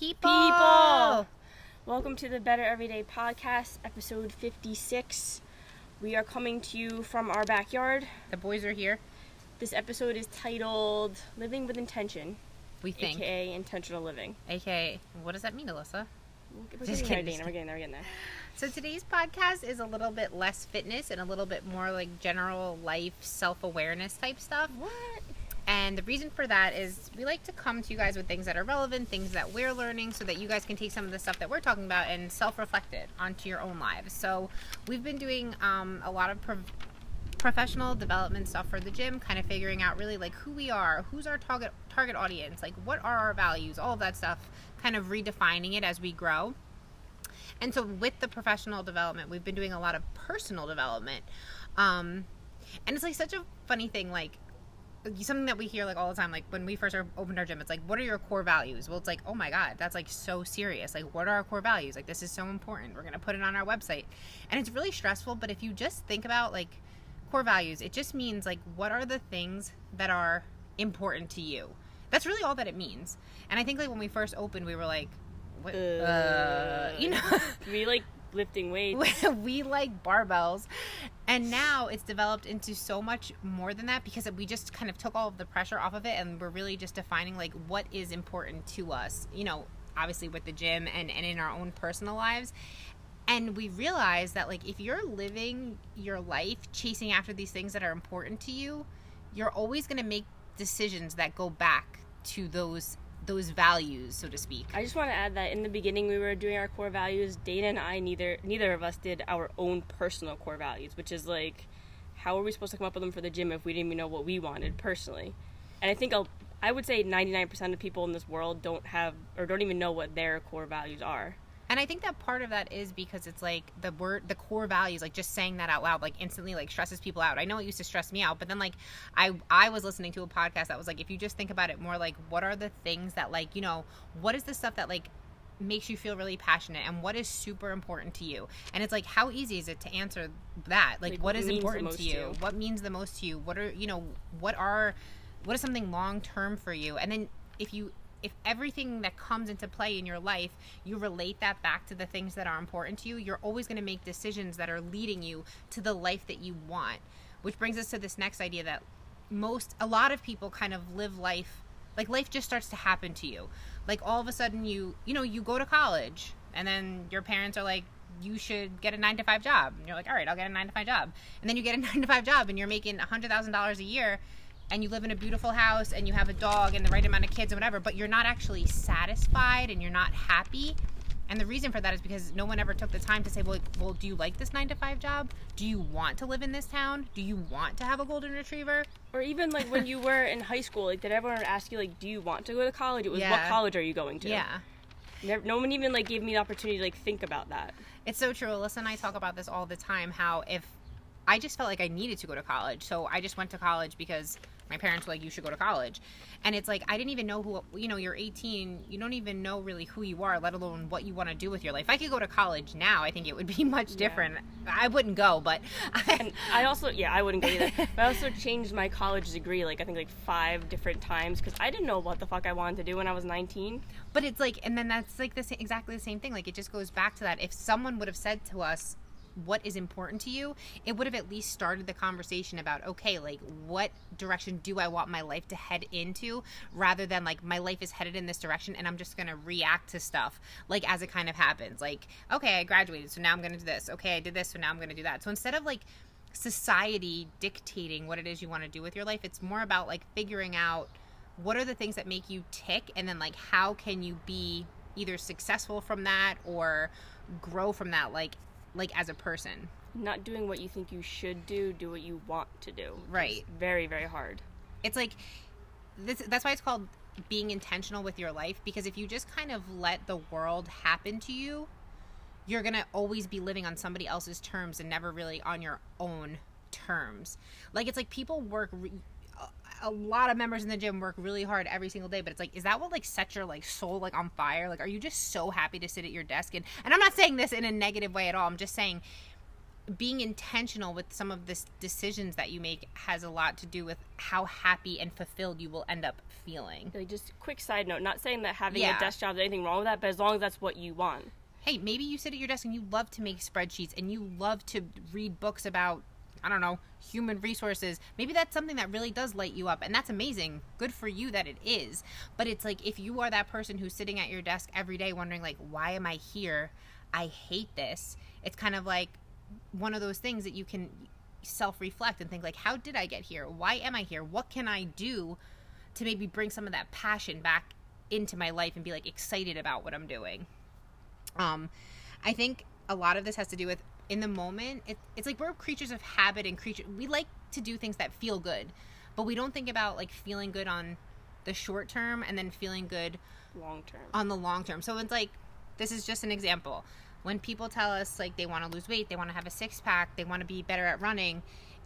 people. People! Welcome to the Better Everyday Podcast, episode 56. We are coming to you from our backyard. The boys are here. This episode is titled Living with Intention, We think. aka Intentional Living. AKA, what does that mean, Alyssa? We're Just getting there, kidding. We're getting there, we're getting there. So today's podcast is a little bit less fitness and a little bit more like general life self awareness type stuff. What? And the reason for that is we like to come to you guys with things that are relevant, things that we're learning, so that you guys can take some of the stuff that we're talking about and self reflect it onto your own lives. So we've been doing um, a lot of pro- professional development stuff for the gym, kind of figuring out really like who we are, who's our target target audience, like what are our values, all of that stuff, kind of redefining it as we grow. And so with the professional development, we've been doing a lot of personal development. Um, and it's like such a funny thing, like something that we hear like all the time like when we first opened our gym it's like what are your core values? Well it's like oh my god that's like so serious. Like what are our core values? Like this is so important. We're going to put it on our website. And it's really stressful but if you just think about like core values it just means like what are the things that are important to you? That's really all that it means. And i think like when we first opened we were like what, uh, you know? We like lifting weights. we like barbells and now it's developed into so much more than that because we just kind of took all of the pressure off of it and we're really just defining like what is important to us you know obviously with the gym and, and in our own personal lives. And we realize that like if you're living your life chasing after these things that are important to you you're always going to make decisions that go back to those those values so to speak I just want to add that in the beginning we were doing our core values. Dana and I neither neither of us did our own personal core values, which is like how are we supposed to come up with them for the gym if we didn't even know what we wanted personally? And I think I'll, I would say 99% of people in this world don't have or don't even know what their core values are. And I think that part of that is because it's like the word, the core values, like just saying that out loud, like instantly like stresses people out. I know it used to stress me out, but then like I, I was listening to a podcast that was like, if you just think about it more, like what are the things that like, you know, what is the stuff that like makes you feel really passionate and what is super important to you? And it's like, how easy is it to answer that? Like, Like, what is important to to you? you? What means the most to you? What are, you know, what are, what is something long term for you? And then if you, if everything that comes into play in your life, you relate that back to the things that are important to you, you're always going to make decisions that are leading you to the life that you want. Which brings us to this next idea that most, a lot of people kind of live life, like life just starts to happen to you. Like all of a sudden you, you know, you go to college and then your parents are like, you should get a nine to five job. And you're like, all right, I'll get a nine to five job. And then you get a nine to five job and you're making a hundred thousand dollars a year and you live in a beautiful house and you have a dog and the right amount of kids and whatever, but you're not actually satisfied and you're not happy. And the reason for that is because no one ever took the time to say, well, well, do you like this nine to five job? Do you want to live in this town? Do you want to have a golden retriever? Or even like when you were in high school, like did everyone ask you like, do you want to go to college? It was what college are you going to? Yeah. Never, no one even like gave me the opportunity to like think about that. It's so true. Alyssa and I talk about this all the time how if I just felt like I needed to go to college, so I just went to college because my parents were like, you should go to college. And it's like, I didn't even know who, you know, you're 18, you don't even know really who you are, let alone what you want to do with your life. If I could go to college now, I think it would be much different. I wouldn't go, but. And I also, yeah, I wouldn't go either. But I also changed my college degree like I think like five different times because I didn't know what the fuck I wanted to do when I was 19. But it's like, and then that's like the exactly the same thing. Like it just goes back to that. If someone would have said to us, "What is important to you?" It would have at least started the conversation about, okay, like what direction do I want my life to head into, rather than like my life is headed in this direction and I'm just gonna react to stuff like as it kind of happens. Like, okay, I graduated, so now I'm gonna do this. Okay, I did this, so now I'm gonna do that. So instead of like society dictating what it is you want to do with your life, it's more about like figuring out what are the things that make you tick and then like how can you be either successful from that or grow from that like like as a person Not doing what you think you should do, do what you want to do. Right. Very, very hard. it's like this that's why it's called being intentional with your life because if you just kind of let the world happen to you you're going to always be living on somebody else's terms and never really on your own terms like it's like people work re- a- lot of members in the gym work really hard every single day but it's like is that what like sets your like soul like on fire like are you just so happy to sit at your desk and and i'm not saying this in a negative way at all i'm just saying being intentional with some of the decisions that you make has a lot to do with how happy and fulfilled you will end up feeling. Like just quick side note, not saying that having Yeah. a desk job is anything wrong with that, but as long as that's what you want. Hey, maybe you sit at your desk and you love to make spreadsheets and you love to read books about I don't know, human resources. Maybe that's something that really does light you up and that's amazing. Good for you that it is. But it's like if you are that person who's sitting at your desk every day wondering like why am I here? I hate this. It's kind of like one of those things that you can self-reflect and think like how did I get here? Why am I here? What can I do to maybe bring some of that passion back into my life and be like excited about what I'm doing? Um, I think a lot of this has to do with in the moment. It, it's like we're creatures of habit and creature. We like to do things that feel good, but we don't think about like feeling good on the short term and then feeling good Long term. on the long term. So it's like this is just an example. When people tell us like they want to lose weight, they want to have a six pack, they want to be better at running,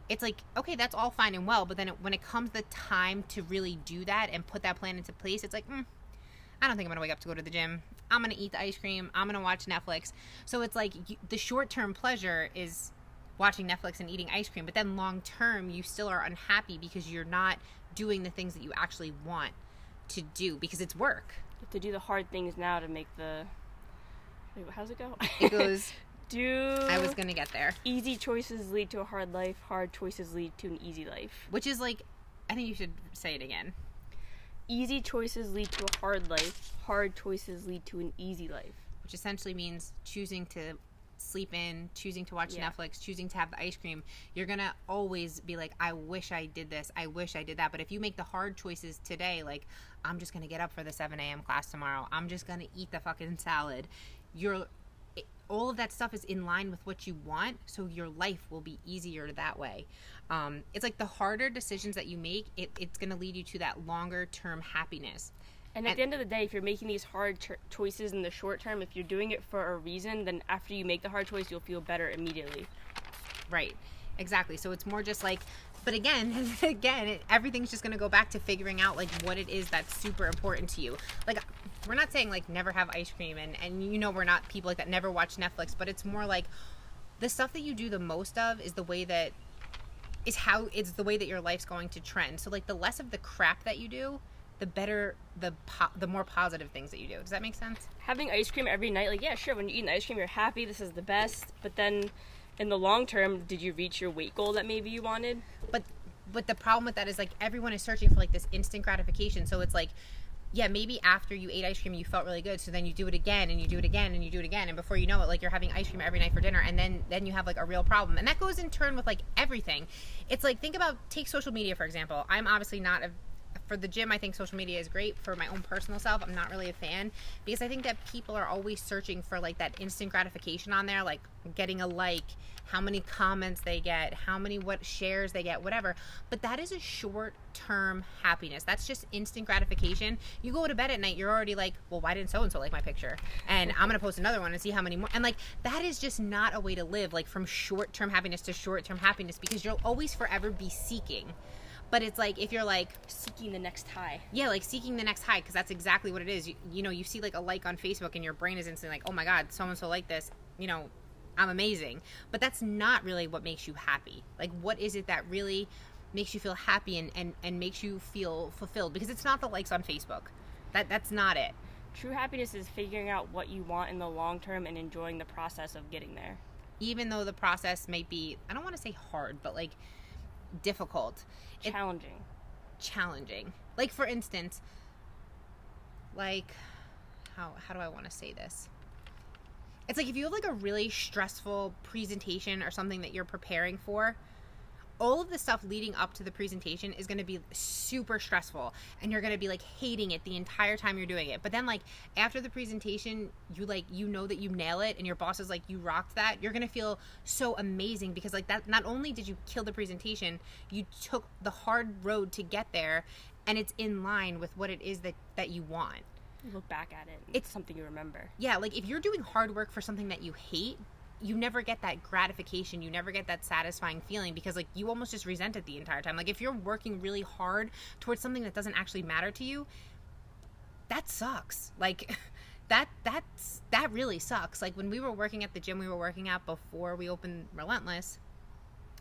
it's like okay, that's all fine and well. But then it, when it comes the time to really do that and put that plan into place, it's like. Mm, I don't think I'm gonna wake up to go to the gym. I'm gonna eat the ice cream. I'm gonna watch Netflix. So it's like you, the short term pleasure is watching Netflix and eating ice cream, but then long term you still are unhappy because you're not doing the things that you actually want to do because it's work. You have to do the hard things now to make the. Wait, how's it go? It goes. do. I was gonna get there, Easy choices lead to a hard life. Hard choices lead to an easy life. which is like, I think you should say it again. Easy choices lead to a hard life. Hard choices lead to an easy life. which essentially means choosing to sleep in, choosing to watch Yeah. Netflix, choosing to have the ice cream, you're gonna always be like, I wish I did this, I wish I did that. But if you make the hard choices today, like, I'm just gonna get up for the 7 a.m. class tomorrow, I'm just gonna eat the fucking salad, you're all of that stuff is in line with what you want, so your life will be easier that way. Um, it's like the harder decisions that you make, it, it's gonna lead you to that longer term happiness. And at And- the end of the day, if you're making these hard cho- choices in the short term, if you're doing it for a reason, then after you make the hard choice, you'll feel better immediately. Right. Exactly. So it's more just like, but again, again, it, everything's just going to go back to figuring out like what it is that's super important to you. Like, we're not saying like never have ice cream and, and you know, we're not people like that never watch Netflix, but it's more like the stuff that you do the most of is the way that is how it's the way that your life's going to trend. So like the less of the crap that you do, the better the po- the more positive things that you do. Does that make sense? Having ice cream every night, like, yeah, sure, when you eat an ice cream, you're happy, this is the best. But then in the long term, did you reach your weight goal that maybe you wanted? but but the problem with that is like everyone is searching for like this instant gratification so it's like yeah maybe after you ate ice cream you felt really good. So then you do it again and you do it again and you do it again. And before you know it like you're having ice cream every night for dinner. And then then you have like a real problem. And that goes in turn with like everything. It's like think about take social media for example. I'm obviously not a for the gym, I think social media is great. For my own personal self, I'm not really a fan because I think that people are always searching for like that instant gratification on there, like getting a like, how many comments they get, how many what shares they get, whatever. But that is a short term happiness. That's just instant gratification. You go to bed at night, you're already like, well, why didn't so and so like my picture? And I'm gonna post another one and see how many more. And like that is just not a way to live. Like from short term happiness to short term happiness because you'll always forever be seeking. But it's like if you're like, Seeking the next high. yeah, like seeking the next high because that's exactly what it is. You, you know, you see like a like on Facebook and your brain is instantly like, oh my god, so and so like this. You know, I'm amazing. But that's not really what makes you happy. Like, what is it that really makes you feel happy and, and, and makes you feel fulfilled? Because it's not the likes on Facebook. That that's not it. True happiness is figuring out what you want in the long term and enjoying the process of getting there. Even though the process might be, I don't want to say hard, but like difficult. It- Challenging. challenging. Like for instance, like how how do I want to say this? It's like if you have like a really stressful presentation or something that you're preparing for, all of the stuff leading up to the presentation is going to be super stressful and you're going to be like hating it the entire time you're doing it. But then like after the presentation, you like you know that you nail it and your boss is like you rocked that. You're going to feel so amazing because like that not only did you kill the presentation, you took the hard road to get there and it's in line with what it is that that you want. You look back at it. It's- It's something you remember. Yeah, like if you're doing hard work for something that you hate, you never get that gratification. You never get that satisfying feeling because like you almost just resent it the entire time. Like if you're working really hard towards something that doesn't actually matter to you, that sucks. Like that that's that really sucks. Like when we were working at the gym we were working at before we opened Relentless,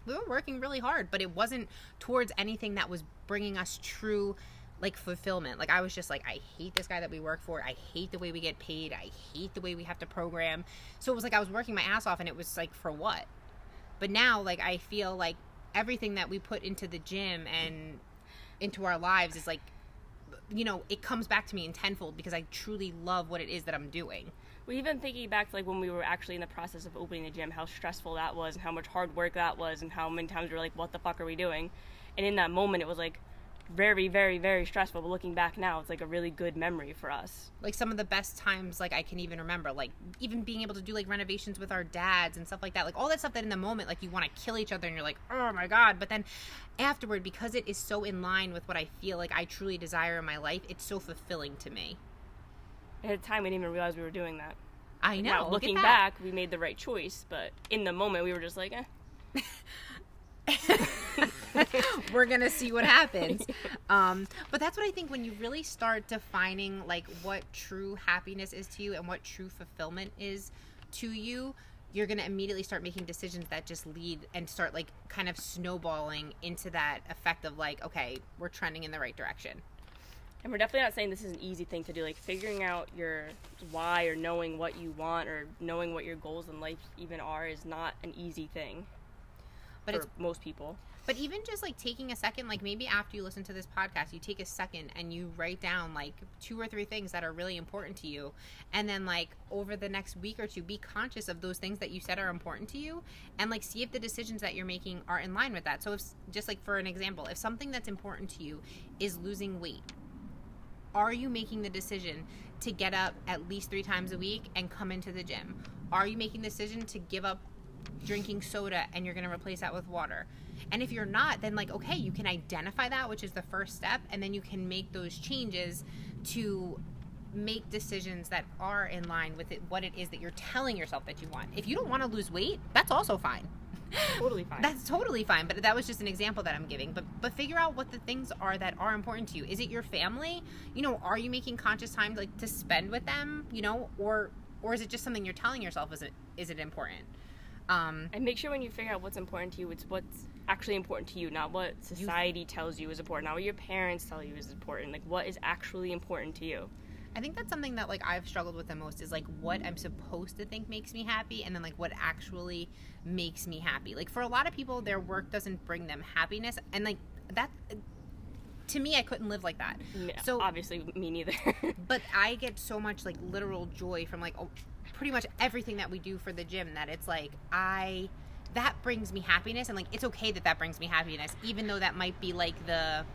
we were working really hard, but it wasn't towards anything that was bringing us true like fulfillment. Like I was just like I hate this guy that we work for. I hate the way we get paid. I hate the way we have to program. So it was like I was working my ass off and it was like for what? But now like I feel like everything that we put into the gym and into our lives is like you know, it comes back to me in tenfold because I truly love what it is that I'm doing. Well, even thinking back to like when we were actually in the process of opening the gym, how stressful that was, and how much hard work that was, and how many times we were like, "What the fuck are we doing?" And in that moment, it was like very, very, very stressful. But looking back now, it's like a really good memory for us. Like some of the best times, like I can even remember, like even being able to do like renovations with our dads and stuff like that. Like all that stuff that in the moment, like you want to kill each other, and you're like, "Oh my god!" But then afterward, because it is so in line with what I feel like I truly desire in my life, it's so fulfilling to me. At the time, we didn't even realize we were doing that. I know. Now, looking back, we made the right choice, but in the moment, we were just like, eh. we're gonna see what happens um, but that's what i think when you really start defining like what true happiness is to you and what true fulfillment is to you you're gonna immediately start making decisions that just lead and start like kind of snowballing into that effect of like okay we're trending in the right direction And we're definitely not saying this is an easy thing to do. Like figuring out your why or knowing what you want or knowing what your goals in life even are is not an easy thing but for it's most people. But even just like taking a second, like maybe after you listen to this podcast, you take a second and you write down like two or three things that are really important to you. And then, like, over the next week or two, be conscious of those things that you said are important to you and like see if the decisions that you're making are in line with that. So, if just like for an example, if something that's important to you is losing weight, are you making the decision to get up at least three times a week and come into the gym? Are you making the decision to give up drinking soda and you're going to replace that with water? And if you're not, then like, okay, you can identify that, which is the first step, and then you can make those changes to make decisions that are in line with it, what it is that you're telling yourself that you want. If you don't want to lose weight, that's also fine. Totally fine. That's totally fine, but that was just an example that I'm giving. But but figure out what the things are that are important to you. Is it your family? You know, are you making conscious time like to spend with them? You know, or or is it just something you're telling yourself is it is it important? Um, and make sure when you figure out what's important to you, it's what's actually important to you, not what society tells you is important, not what your parents tell you is important. Like what is actually important to you. I think that's something that like I've struggled with the most is like what I'm supposed to think makes me happy and then like what actually makes me happy. Like for a lot of people their work doesn't bring them happiness and like that to me I couldn't live like that. So obviously me neither. but I get so much like literal joy from like oh, pretty much everything that we do for the gym that it's like I that brings me happiness and like it's okay that that brings me happiness even though that might be like the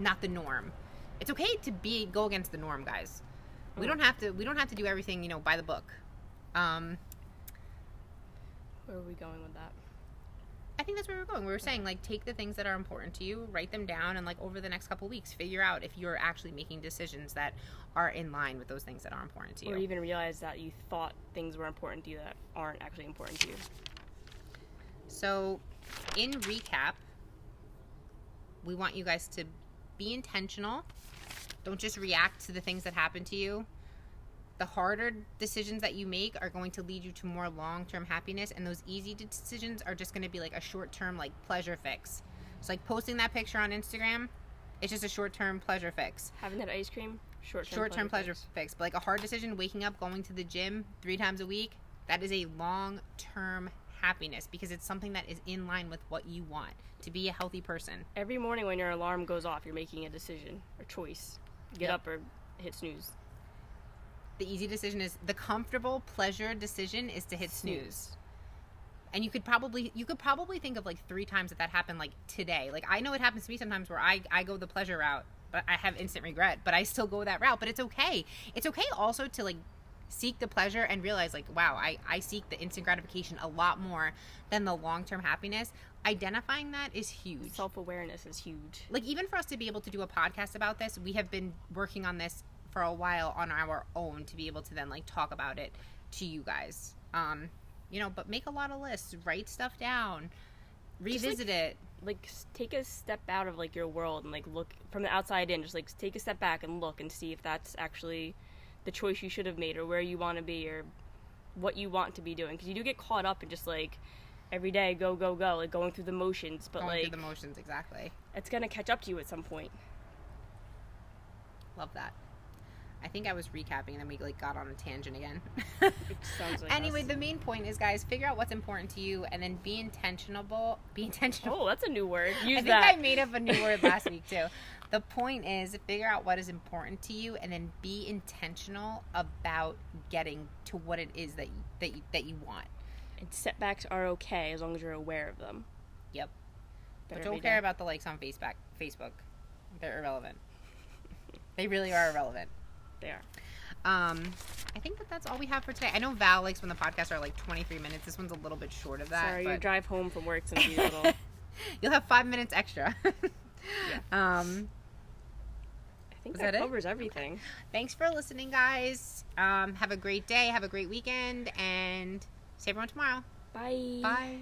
not the norm. It's okay to be go against the norm, guys. We don't have to we don't have to do everything, you know, by the book. Um Where are we going with that? I think that's where we're going. We were saying like take the things that are important to you, write them down, and like over the next couple weeks, figure out if you're actually making decisions that are in line with those things that are important to you. Or even realize that you thought things were important to you that aren't actually important to you. So, in recap, we want you guys to be intentional. Don't just react to the things that happen to you. The harder decisions that you make are going to lead you to more long term happiness, and those easy decisions are just going to be like a short term, like pleasure fix. It's like posting that picture on Instagram, it's just a short term pleasure fix. Having that ice cream, short term term pleasure fix. But like a hard decision, waking up, going to the gym three times a week, that is a long term happiness because it's something that is in line with what you want to be a healthy person. Every morning when your alarm goes off, you're making a decision or choice. Get Yep. up or hit snooze. The easy decision is the comfortable pleasure decision is to hit snooze. Snooze. And you could probably you could probably think of like three times that that happened like today. Like I know it happens to me sometimes where I I go the pleasure route, but I have instant regret, but I still go that route. But it's okay. It's okay also to like seek the pleasure and realize like wow I, I seek the instant gratification a lot more than the long-term happiness identifying that is huge Self awareness is huge. like even for us to be able to do a podcast about this we have been working on this for a while on our own to be able to then like talk about it to you guys um you know but make a lot of lists write stuff down Just, like, revisit it Like take a step out of like your world and like look from the outside in. Just like take a step back and look and see if that's actually the choice you should have made or where you want to be or what you want to be doing because you do get caught up in just like every day go go go like going through the motions but Going like through the motions, exactly. it's gonna catch up to you at some point Love that. I think I was recapping and then we like got on a tangent again. sounds like anyway, us. the main point is, guys, figure out what's important to you and then be intentional. Be intentional. oh that's a new word use I think that I made up a new word last week too. The point is figure out what is important to you and then be intentional about getting to what it is that you, that you, that you want. and setbacks are okay as long as you're aware of them Yep. Better but don't care day. about the likes on Facebook. Facebook. They're irrelevant. they really are irrelevant. They are Um, I think that that's all we have for today. I know Val likes when the podcasts are like 23 minutes. This one's a little bit short of that. sorry your but drive home from work's gonna be a little you'll have five minutes extra. Um, I think that, that covers everything thanks for listening, guys. Um, have a great day. Have a great weekend. And see everyone tomorrow. bye Bye.